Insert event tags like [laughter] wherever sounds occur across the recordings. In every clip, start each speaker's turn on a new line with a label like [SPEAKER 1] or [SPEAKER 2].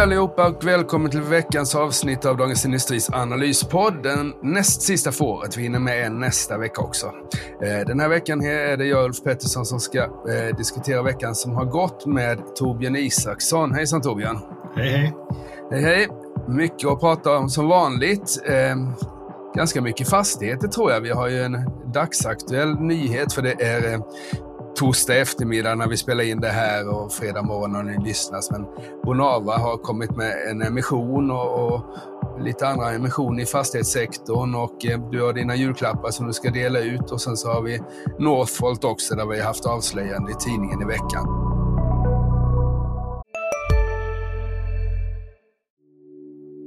[SPEAKER 1] allihopa och välkommen till veckans avsnitt av Dagens Industris analyspodd. Den näst sista för året. Vi hinner med en nästa vecka också. Eh, den här veckan är det jag, Ulf Pettersson, som ska eh, diskutera veckan som har gått med Torbjörn Isaksson. Hejsan Torbjörn!
[SPEAKER 2] Hej hej!
[SPEAKER 1] Hej hej! Mycket att prata om som vanligt. Eh, ganska mycket fastigheter tror jag. Vi har ju en dagsaktuell nyhet för det är torsdag eftermiddag när vi spelar in det här och fredag morgon när ni lyssnar. Men Bonava har kommit med en emission och, och lite andra emissioner i fastighetssektorn och eh, du har dina julklappar som du ska dela ut och sen så har vi Northvolt också där vi har haft avslöjande i tidningen i veckan.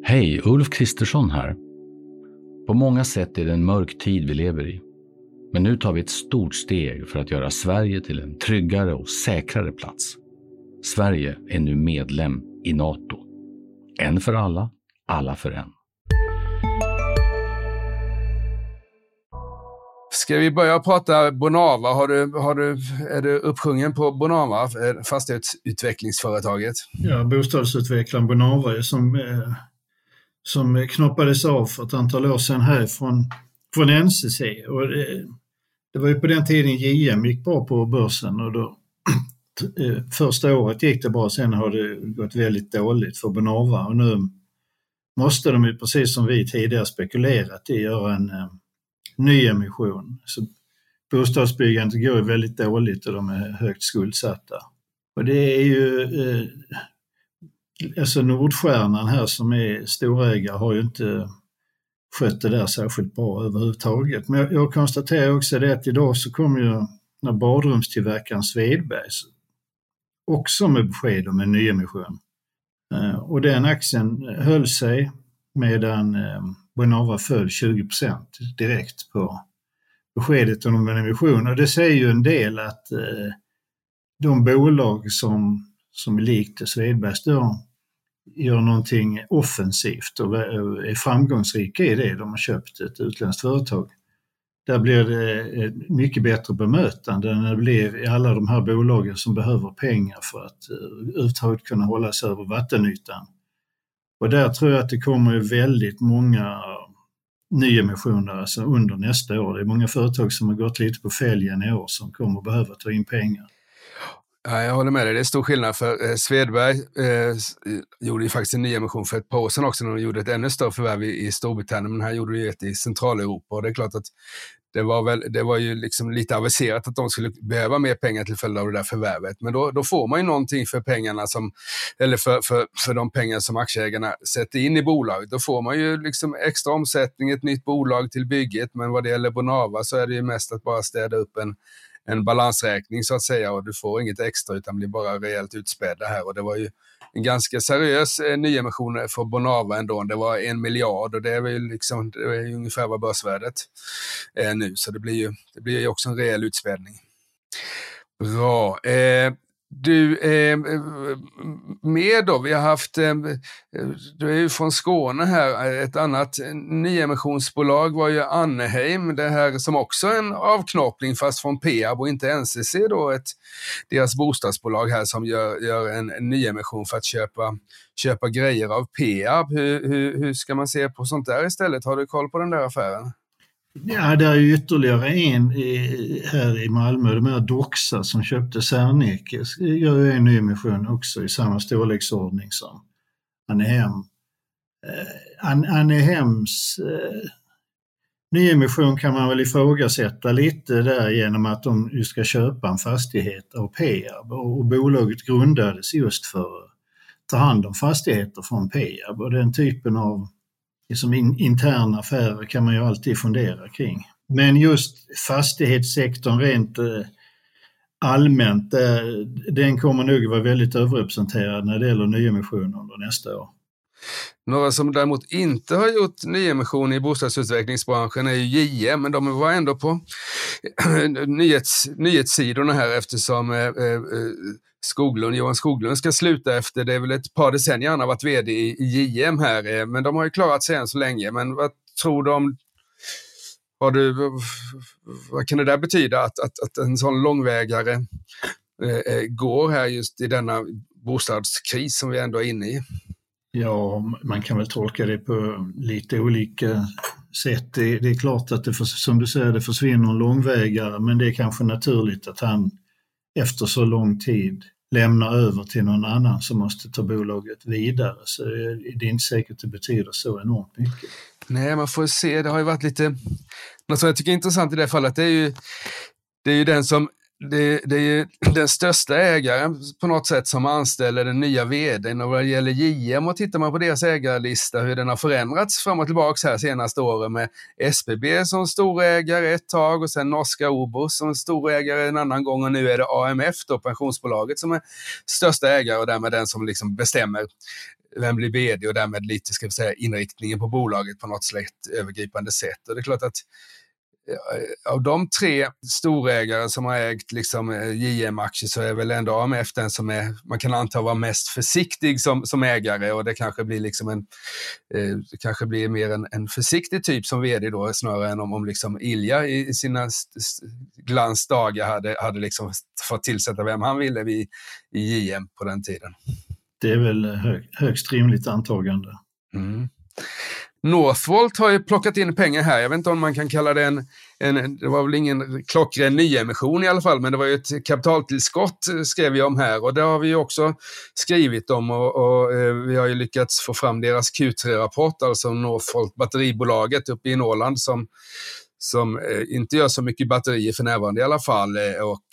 [SPEAKER 3] Hej, Ulf Kristersson här. På många sätt är det en mörk tid vi lever i. Men nu tar vi ett stort steg för att göra Sverige till en tryggare och säkrare plats. Sverige är nu medlem i Nato. En för alla, alla för en.
[SPEAKER 1] Ska vi börja prata Bonava? Har du, har du, är du uppsjungen på Bonava, eh, fastighetsutvecklingsföretaget?
[SPEAKER 2] Ja, bostadsutvecklaren Bonava som, eh, som knoppades av för ett antal år sedan här från, från NCC. Och det, var ju på den tiden JM gick bra på börsen och då [clears throat] eh, första året gick det bra, sen har det gått väldigt dåligt för Bonava och nu måste de ju precis som vi tidigare spekulerat i göra en eh, nyemission. Så bostadsbyggandet går ju väldigt dåligt och de är högt skuldsatta. Och det är ju eh, alltså Nordstjärnan här som är storägare har ju inte skött det där särskilt bra överhuvudtaget. Men jag, jag konstaterar också det att idag så kom ju när badrumstillverkaren Svedbergs också med besked om en nyemission. Eh, och den aktien höll sig medan eh, Bonava föll 20% direkt på beskedet om en emission. Och det säger ju en del att eh, de bolag som, som likt Svedbergs då gör någonting offensivt och är framgångsrika i det. De har köpt ett utländskt företag. Där blir det ett mycket bättre bemötande än det blir i alla de här bolagen som behöver pengar för att eh, överhuvudtaget kunna hålla sig över vattenytan. Och där tror jag att det kommer väldigt många nyemissioner alltså under nästa år. Det är många företag som har gått lite på fälgen i år som kommer behöva ta in pengar.
[SPEAKER 1] Ja, jag håller med dig, det är stor skillnad. För eh, Svedberg eh, eh gjorde ju faktiskt en nyemission för ett par år sedan också när de gjorde ett ännu större förvärv i, i Storbritannien, men här gjorde de ett i Centraleuropa. Och det är klart att det var, väl, det var ju liksom lite aviserat att de skulle behöva mer pengar till följd av det där förvärvet. Men då, då får man ju någonting för pengarna som, eller för, för, för de pengar som aktieägarna sätter in i bolaget. Då får man ju liksom extra omsättning, ett nytt bolag till bygget. Men vad det gäller Bonava så är det ju mest att bara städa upp en, en balansräkning så att säga och du får inget extra utan blir bara rejält utspädda här. Och det var ju en ganska seriös eh, nyemission för Bonava ändå. Det var en miljard och det är väl liksom, det är ungefär vad börsvärdet är nu. Så det blir ju, det blir ju också en rejäl utspädning. Bra. Eh, du, eh, med då, vi har haft, eh, du är ju från Skåne här, ett annat nyemissionsbolag var ju Anneheim, det här som också är en avknoppning fast från Peab och inte NCC då, ett, deras bostadsbolag här som gör, gör en, en nyemission för att köpa, köpa grejer av Peab. Hur, hur, hur ska man se på sånt där istället? Har du koll på den där affären?
[SPEAKER 2] Ja, det är ju ytterligare en i, här i Malmö, de här Doxa som köpte Serneke, gör ju en nyemission också i samma storleksordning som Annehem. Eh, Annehems eh, nyemission kan man väl ifrågasätta lite där genom att de ska köpa en fastighet av Peab. Och, och bolaget grundades just för att ta hand om fastigheter från Peab. Och den typen av liksom in, interna affärer kan man ju alltid fundera kring. Men just fastighetssektorn rent eh, allmänt, eh, den kommer nog vara väldigt överrepresenterad när det gäller nyemission under nästa år.
[SPEAKER 1] Några som däremot inte har gjort nyemission i bostadsutvecklingsbranschen är ju JM, men de var ändå på [clears throat] nyhets, nyhetssidorna här eftersom eh, eh, eh Skoglund, Johan Skoglund ska sluta efter, det är väl ett par decennier han har varit vd i, i JM här, eh, men de har ju klarat sig än så länge. Men vad tror du om har du, vad kan det där betyda att, att, att en sån långvägare eh, eh, går här just i denna bostadskris som vi ändå är inne i?
[SPEAKER 2] Ja, man kan väl tolka det på lite olika sätt. Det, det är klart att det, som du säger, det försvinner en långvägare, men det är kanske naturligt att han efter så lång tid lämnar över till någon annan som måste ta bolaget vidare. Så det är inte säkert att det betyder så enormt mycket.
[SPEAKER 1] Nej, man får se. Det har ju varit lite... Något som jag tycker är intressant i det här fallet, det är ju, det är ju den som det, det, är ju den största ägaren på något sätt som anställer den nya vdn och vad det gäller JM och tittar man på deras ägarlista hur den har förändrats fram och tillbaka här senaste åren med SBB som storägare ett tag och sen norska Obo som storägare en annan gång och nu är det AMF då, pensionsbolaget som är största ägare och därmed den som liksom bestämmer vem blir vd och därmed lite ska vi säga, inriktningen på bolaget på något slags övergripande sätt. Och det är klart att av de tre storägare som har ägt liksom, eh, JM-aktier så är väl ändå AMF den som är, man kan anta vara mest försiktig som, som ägare och det kanske blir liksom en, eh, kanske blir mer en, en försiktig typ som vd då snarare än om, om liksom Ilja i, i sina glansdagar hade, hade liksom fått tillsätta vem han ville vid, i JM på den tiden.
[SPEAKER 2] Det är väl hög, högst rimligt antagande. Mm.
[SPEAKER 1] Northvolt har ju plockat in pengar här. Jag vet inte om man kan kalla det en, en det var väl ingen klockren nyemission i alla fall, men det var ju ett kapitaltillskott eh, skrev vi om här och det har vi också skrivit om och, och eh, vi har ju lyckats få fram deras Q3-rapport, alltså Northvolt batteribolaget uppe i Norrland som som eh, inte gör så mycket batterier för närvarande i alla fall eh, och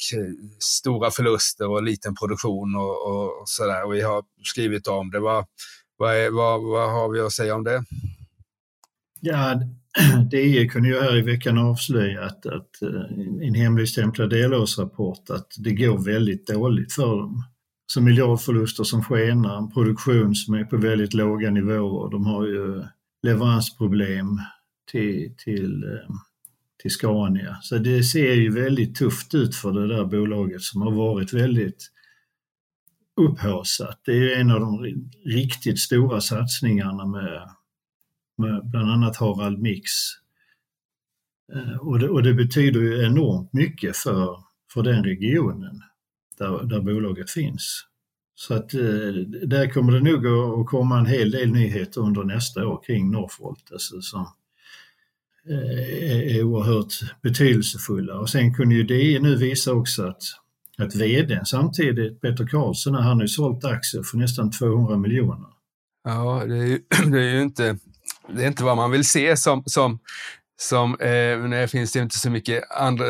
[SPEAKER 1] stora förluster och liten produktion och, och, sådär. Och vi har skrivit om det. Vad, vad, är, vad, vad har vi att säga om det?
[SPEAKER 2] Ja, [clears throat] DI e kunde ju här i veckan avslöja att, att eh, en hemligstämplad delårsrapport att det går väldigt dåligt för dem. Så miljardförluster som skenar, en produktion som är på väldigt låga nivåer. De har ju leveransproblem till, till, eh, till Scania. Så det ser ju väldigt tufft ut för det där bolaget som har varit väldigt upphaussat. Det är en av de riktigt stora satsningarna med med bland annat Harald Mix. Eh, och det, och det betyder ju enormt mycket för, för den regionen där, där bolaget finns. Så att eh, där kommer det nog att komma en hel del nyheter under nästa år kring Northvolt alltså, som eh, är oerhört betydelsefulla. Och sen kunde ju DI nu visa också att, att vdn samtidigt, Peter Karlsson, han har ju sålt aktier för nästan 200 miljoner.
[SPEAKER 1] Ja, det är, ju, [clears throat] det är ju inte det är inte vad man vill se som, som, som eh, det finns det inte så mycket, andra,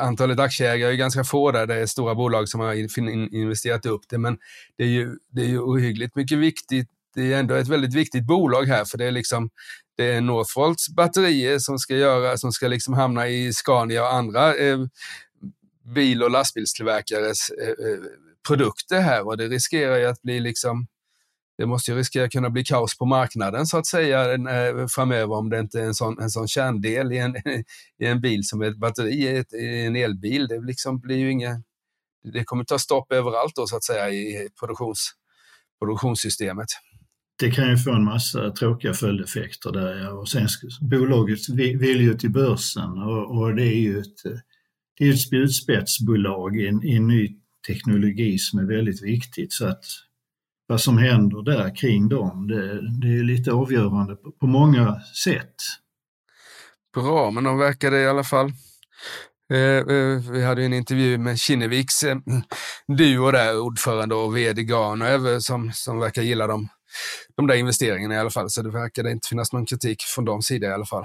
[SPEAKER 1] antalet aktieägare. Är ganska få där, det är stora bolag som har investerat upp det, men det är ju, det är ju ohyggligt mycket viktigt, det är ändå ett väldigt viktigt bolag här, för det är liksom det är Northvolts batterier som ska göra, som ska liksom hamna i Scania och andra eh, bil och lastbilstillverkares eh, eh produkter här. Och det riskerar ju att bli liksom det måste ju riskera att kunna bli kaos på marknaden så att säga eh, framöver om det inte är en sån, en sån kärndel i en, [laughs] i en bil som är ett batteri i en elbil. Det liksom blir ju inga, det kommer ta stopp överallt då så att säga i produktions, produktionssystemet.
[SPEAKER 2] Det kan ju få en massa tråkiga följdeffekter där och sen bolaget vill ju till börsen och, och det är ju ett, det är ett spjutspetsbolag i en, i en ny teknologi som är väldigt viktigt så att vad som händer där kring dem, det, det är lite avgörande på, på, många sätt.
[SPEAKER 1] Bra, men de verkade i alla fall eh, eh, vi hade en intervju med Kinneviks eh, duo där, ordförande och vd Garner, som, som verkar gilla dem, de där investeringarna i alla fall. Så det verkade inte finnas någon kritik från de sida i alla fall.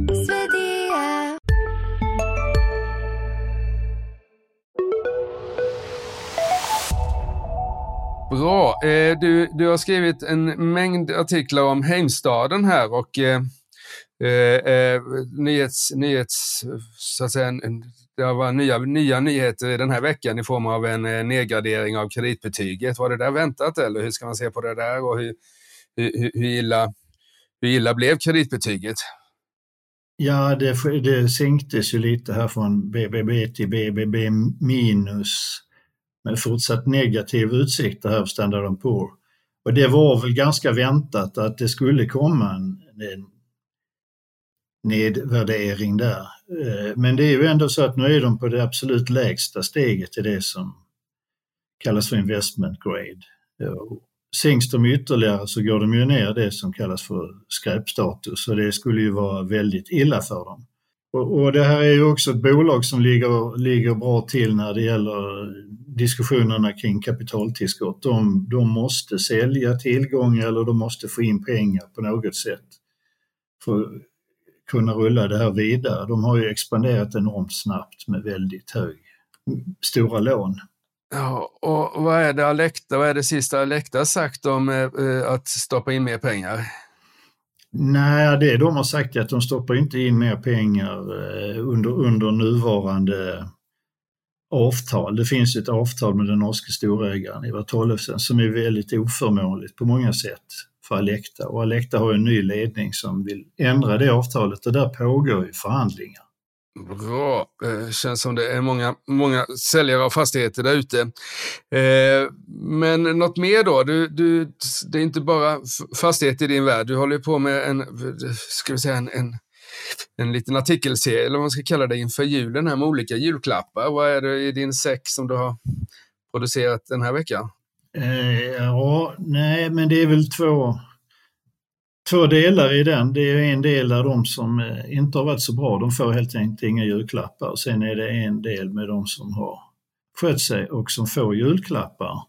[SPEAKER 1] Bra. Eh, du, du har skrivit en mängd artiklar om Heimstaden här och eh, eh, eh nyhets, nyhets, så att säga, en, det har varit nya, nya nyheter den här veckan i form av en eh, nedgradering av kreditbetyget. Var det där väntat eller hur ska man se på det där och hur, hur, hur, illa, hur illa blev kreditbetyget?
[SPEAKER 2] Ja, det, det sänktes ju lite här från BBB till BBB minus med fortsatt negativ utsikt här för Standard Poor. Och det var väl ganska väntat att det skulle komma en, en nedvärdering där. Eh, men det är ju ändå så att nu är de på det absolut lägsta steget i det som kallas för investment grade. Sänks de ytterligare så går de ju ner det som kallas för skräpstatus och det skulle ju vara väldigt illa för dem. Och, och det här är ju också ett bolag som ligger, ligger bra till när det gäller diskussionerna kring kapitaltillskott. De, de måste sälja tillgångar eller de måste få in pengar på något sätt för att kunna rulla det här vidare. De har ju expanderat enormt snabbt med väldigt hög, stora lån.
[SPEAKER 1] Ja, och vad är det Alekta, vad är det sista Alekta sagt om eh, att stoppa in mer pengar?
[SPEAKER 2] Nej, det de har sagt är att de stoppar inte in mer pengar eh, under, under nuvarande avtal. Det finns ett avtal med den norske storägaren Ivar Tollefsen som är väldigt oförmånligt på många sätt för Alekta och Alekta har en ny ledning som vill ändra det avtalet och där pågår ju förhandlingar.
[SPEAKER 1] Bra. Det eh, känns som det är många, många säljare av fastigheter där ute. Eh, men något mer då? Du, du, det är inte bara fastigheter i din värld. Du håller på med en, ska vi säga, en, en, en liten artikelserie, eller vad man ska kalla det, inför julen här med olika julklappar. Vad är det i din säck som du har producerat den här veckan?
[SPEAKER 2] Eh, ja, nej, men det är väl två två delar i den. Det är en del där de som eh, inte har varit så bra, de får helt enkelt inga julklappar. Sen är det en del med de som har skött sig och som får julklappar.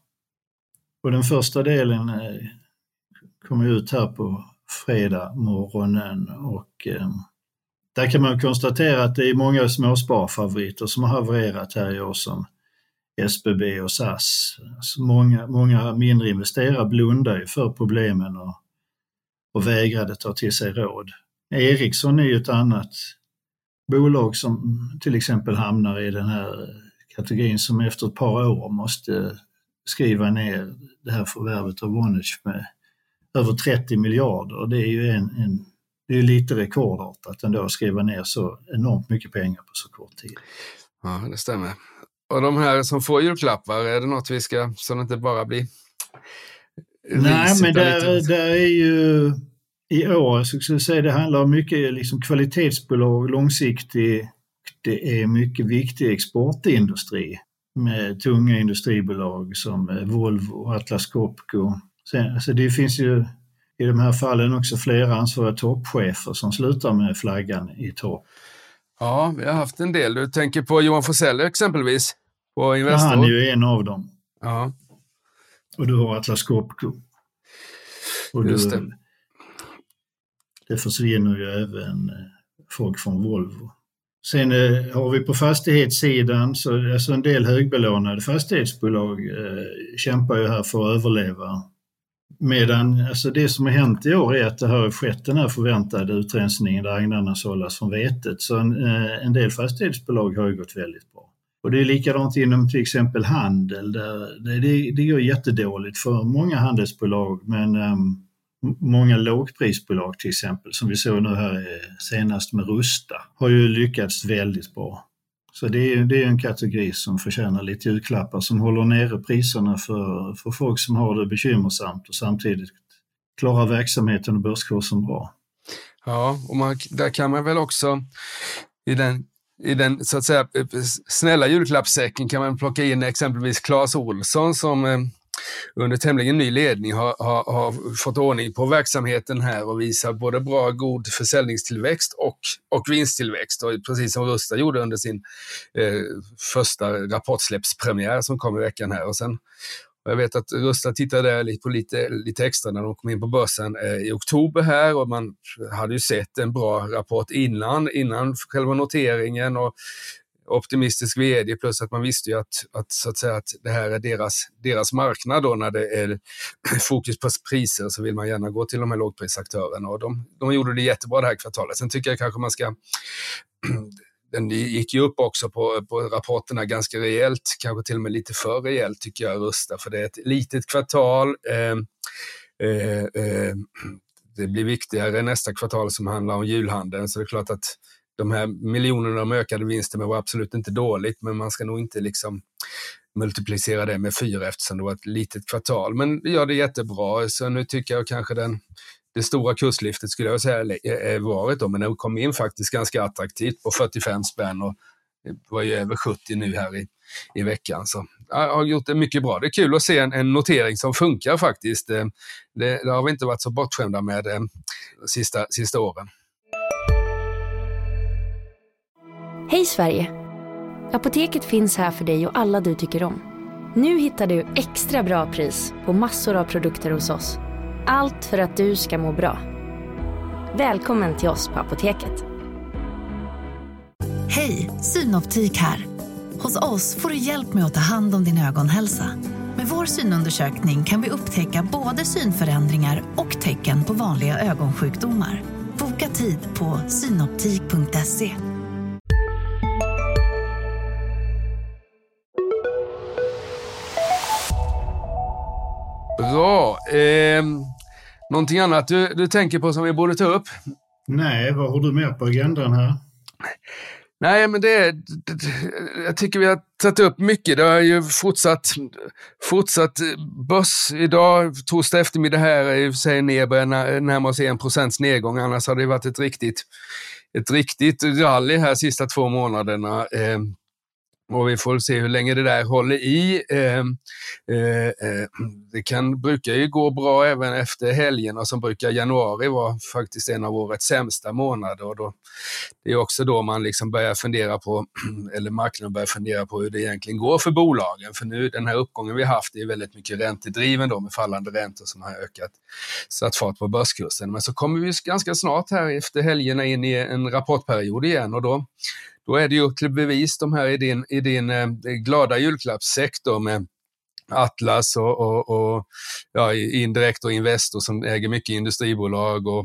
[SPEAKER 2] Och den första delen eh, kommer ut här på fredag morgonen och eh, där kan man konstatera att det är många småsparfavoriter som har havererat här i år som SBB och SAS. Alltså många, många mindre investerare blundar ju för problemen och och vägrade ta till sig råd. Ericsson är ju ett annat bolag som till exempel hamnar i den här kategorin som efter ett par år måste skriva ner det här förvärvet av Vonage med över 30 miljarder. Det är ju en, en det är lite rekordartat ändå att skriva ner så enormt mycket pengar på så kort tid.
[SPEAKER 1] Ja, det stämmer. Och de här som får julklappar, är det något vi ska, så det inte bara blir
[SPEAKER 2] Nej, men där, där är ju i år, så skulle jag säga, det handlar om mycket liksom kvalitetsbolag, långsiktig, det är mycket viktig exportindustri med tunga industribolag som eh, Volvo, Atlas Copco. Sen, alltså det finns ju i de här fallen också flera ansvariga toppchefer som slutar med flaggan i topp.
[SPEAKER 1] Ja, vi har haft en del. Du tänker på Johan Forsell exempelvis? På Investor. Ja,
[SPEAKER 2] han är ju en av dem.
[SPEAKER 1] Ja.
[SPEAKER 2] Och du har Atlas Copco. Och
[SPEAKER 1] Just det.
[SPEAKER 2] det försvinner ju även eh, folk från Volvo. Sen eh, har vi på fastighetssidan, så alltså en del högbelånade fastighetsbolag eh, kämpar ju här för att överleva. Medan alltså det som har hänt i år är att det har skett den här förväntade utrensningen där agnarna sållas från vetet. Så en, eh, en del fastighetsbolag har ju gått väldigt bra. Och det är likadant inom till exempel handel. Där det, det, det går jättedåligt för många handelsbolag men um, många lågprisbolag till exempel, som vi såg nu här eh, senast med Rusta, har ju lyckats väldigt bra. Så det är, det är en kategori som förtjänar lite julklappar som håller nere priserna för, för folk som har det bekymmersamt och samtidigt klarar verksamheten och börskursen bra.
[SPEAKER 1] Ja, och man, där kan man väl också i den i den så att säga snälla julklappssäcken kan man plocka in exempelvis Clas Olsson som eh, under tämligen ny ledning har, har, har, fått ordning på verksamheten här och visar både bra, god försäljningstillväxt och, och vinsttillväxt. Och precis som Rusta gjorde under sin eh, första rapportsläppspremiär som kom i veckan här. Och sen, jag vet att Rusta tittade på lite, lite extra när de kom in på börsen eh, i oktober här och man hade ju sett en bra rapport innan, innan själva noteringen och optimistisk vd plus att man visste ju att, att, så att, säga, att det här är deras, deras marknad då när det är [clears throat] fokus på priser så vill man gärna gå till de här lågprisaktörerna och de, de gjorde det jättebra det här kvartalet. Sen tycker jag kanske man ska [clears throat] den gick ju upp också på, på rapporterna ganska rejält, kanske till och med lite för rejält tycker jag, Rusta, för det är ett litet kvartal. Ehm, eh, eh, eh, det blir viktigare nästa kvartal som handlar om julhandeln, så det är klart att de här miljonerna de ökade vinster var absolut inte dåligt, men man ska nog inte liksom multiplicera det med fyra eftersom det var ett litet kvartal. Men det gör det jättebra, så nu tycker jag kanske den det stora kurslyftet skulle jag säga eh, eh, varit då, men det kom in faktiskt ganska attraktivt på 45 spänn och det var ju över 70 nu här i, i veckan. Så jag har gjort det mycket bra. Det är kul att se en, en notering som funkar faktiskt. Eh, det, det, har vi inte varit så bortskämda med de sista, sista åren.
[SPEAKER 4] Hej Sverige! Apoteket finns här för dig och alla du tycker om. Nu hittar du extra bra pris på massor av produkter hos oss. Allt för att du ska må bra. Välkommen till oss på Apoteket.
[SPEAKER 5] Hej, Synoptik här. Hos oss får du hjälp med att ta hand om din ögonhälsa. Med vår synundersökning kan vi upptäcka både synförändringar och tecken på vanliga ögonsjukdomar. Boka tid på synoptik.se.
[SPEAKER 1] Bra. Eh, någonting annat du, du tänker på som vi borde ta upp?
[SPEAKER 2] Nej, vad har du mer på agendan här?
[SPEAKER 1] Nej, men det är, jag tycker vi har tagit upp mycket. Det har ju fortsatt, fortsatt börs. Idag, torsdag eftermiddag här, är i och för sig ner, börjar närma oss en procents nedgång. Annars har det varit ett riktigt, ett riktigt rally här sista två månaderna. Och vi får se hur länge det där håller i. Ehm, eh, eh, det kan, brukar ju gå bra även efter helgen och som brukar januari vara faktiskt en av årets sämsta månader. Och då, det är också då man liksom börjar fundera på, [clears throat] eller marknaden börjar fundera på hur det egentligen går för bolagen. För nu den här uppgången vi haft är väldigt mycket räntedriven då med fallande räntor som har ökat, satt fart på börskursen. Men så kommer vi ganska snart här efter helgerna in i en rapportperiod igen och då då är det ju till bevis de här i din, i din eh, glada julklappssektor med Atlas och, och, och ja, indirekt och Investor som äger mycket industribolag och,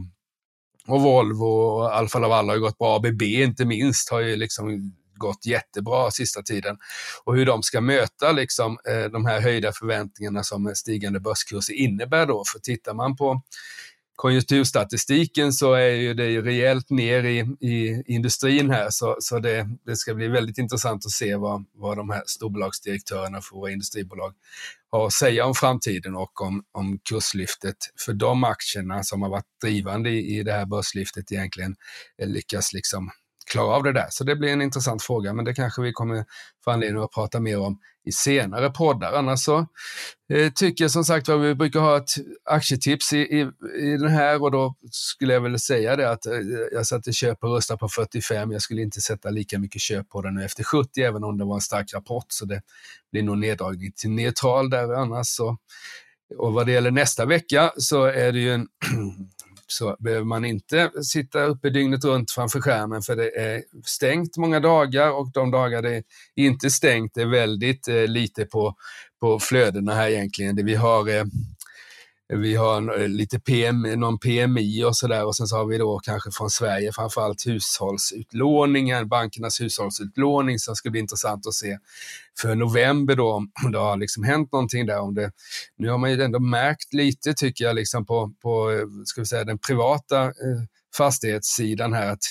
[SPEAKER 1] och Volvo och Alfa Laval har ju gått bra. ABB inte minst har ju liksom gått jättebra sista tiden. Och hur de ska möta liksom, eh, de här höjda förväntningarna som stigande börskurser innebär då. För tittar man på konjunkturstatistiken så är ju det rejält ner i, i industrin här, så, så det, det ska bli väldigt intressant att se vad, vad de här storbolagsdirektörerna för våra industribolag har att säga om framtiden och om, om kurslyftet. För de aktierna som har varit drivande i, i det här börslyftet egentligen eh, lyckas liksom klara av det där. Så det blir en intressant fråga, men det kanske vi kommer få anledning att prata mer om i senare poddar. Annars så eh, tycker jag som sagt att vi brukar ha ett aktietips i, i, i den här och då skulle jag väl säga det att eh, jag satte köp och rösta på 45. Jag skulle inte sätta lika mycket köp på den nu efter 70, även om det var en stark rapport, så det blir nog neddragning till neutral där annars. Så, och vad det gäller nästa vecka så är det ju en [clears throat] så behöver man inte sitta uppe dygnet runt framför skärmen för det är stängt många dagar och de dagar det är inte stängt är väldigt eh, lite på, på flödena här egentligen. Det vi har eh, vi har eh, lite PM, någon PMI och sådär och sen så har vi då kanske från Sverige framförallt hushållsutlåningen, bankernas hushållsutlåning som ska bli intressant att se för november då om [clears throat] det har liksom hänt någonting där. Om det, nu har man ju ändå märkt lite tycker jag liksom på, på eh, ska vi säga, den privata eh, fastighetssidan här att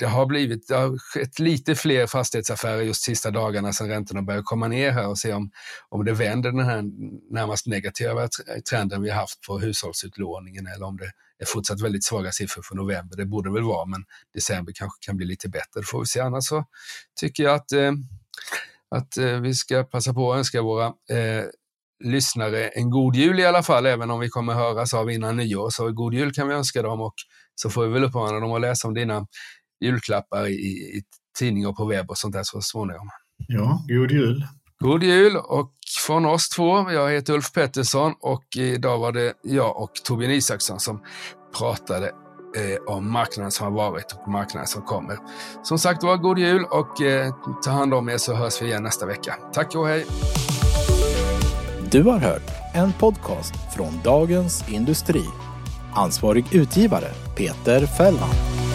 [SPEAKER 1] det har blivit, det har skett lite fler fastighetsaffärer just sista dagarna sedan räntorna började komma ner här och se om, om det vänder den här närmast negativa trenden vi haft på hushållsutlåningen eller om det är fortsatt väldigt svaga siffror för november. Det borde väl vara, men december kanske kan bli lite bättre. Det får vi se. Annars så tycker jag att, eh, att eh, vi ska passa på att önska våra eh, lyssnare en god jul i alla fall, även om vi kommer höras av innan nyår. Så god jul kan vi önska dem och så får vi väl uppmana dem att läsa om dina julklappar i, i tidningar på webb och sånt där så småningom.
[SPEAKER 2] Ja, god jul!
[SPEAKER 1] God jul och från oss två, jag heter Ulf Pettersson och idag var det jag och Torbjörn Isaksson som pratade eh, om marknaden som har varit och marknaden som kommer. Som sagt var, god jul och eh, ta hand om er så hörs vi igen nästa vecka. Tack och hej!
[SPEAKER 6] Du har hört en podcast från Dagens Industri. Ansvarig utgivare Peter Fällman.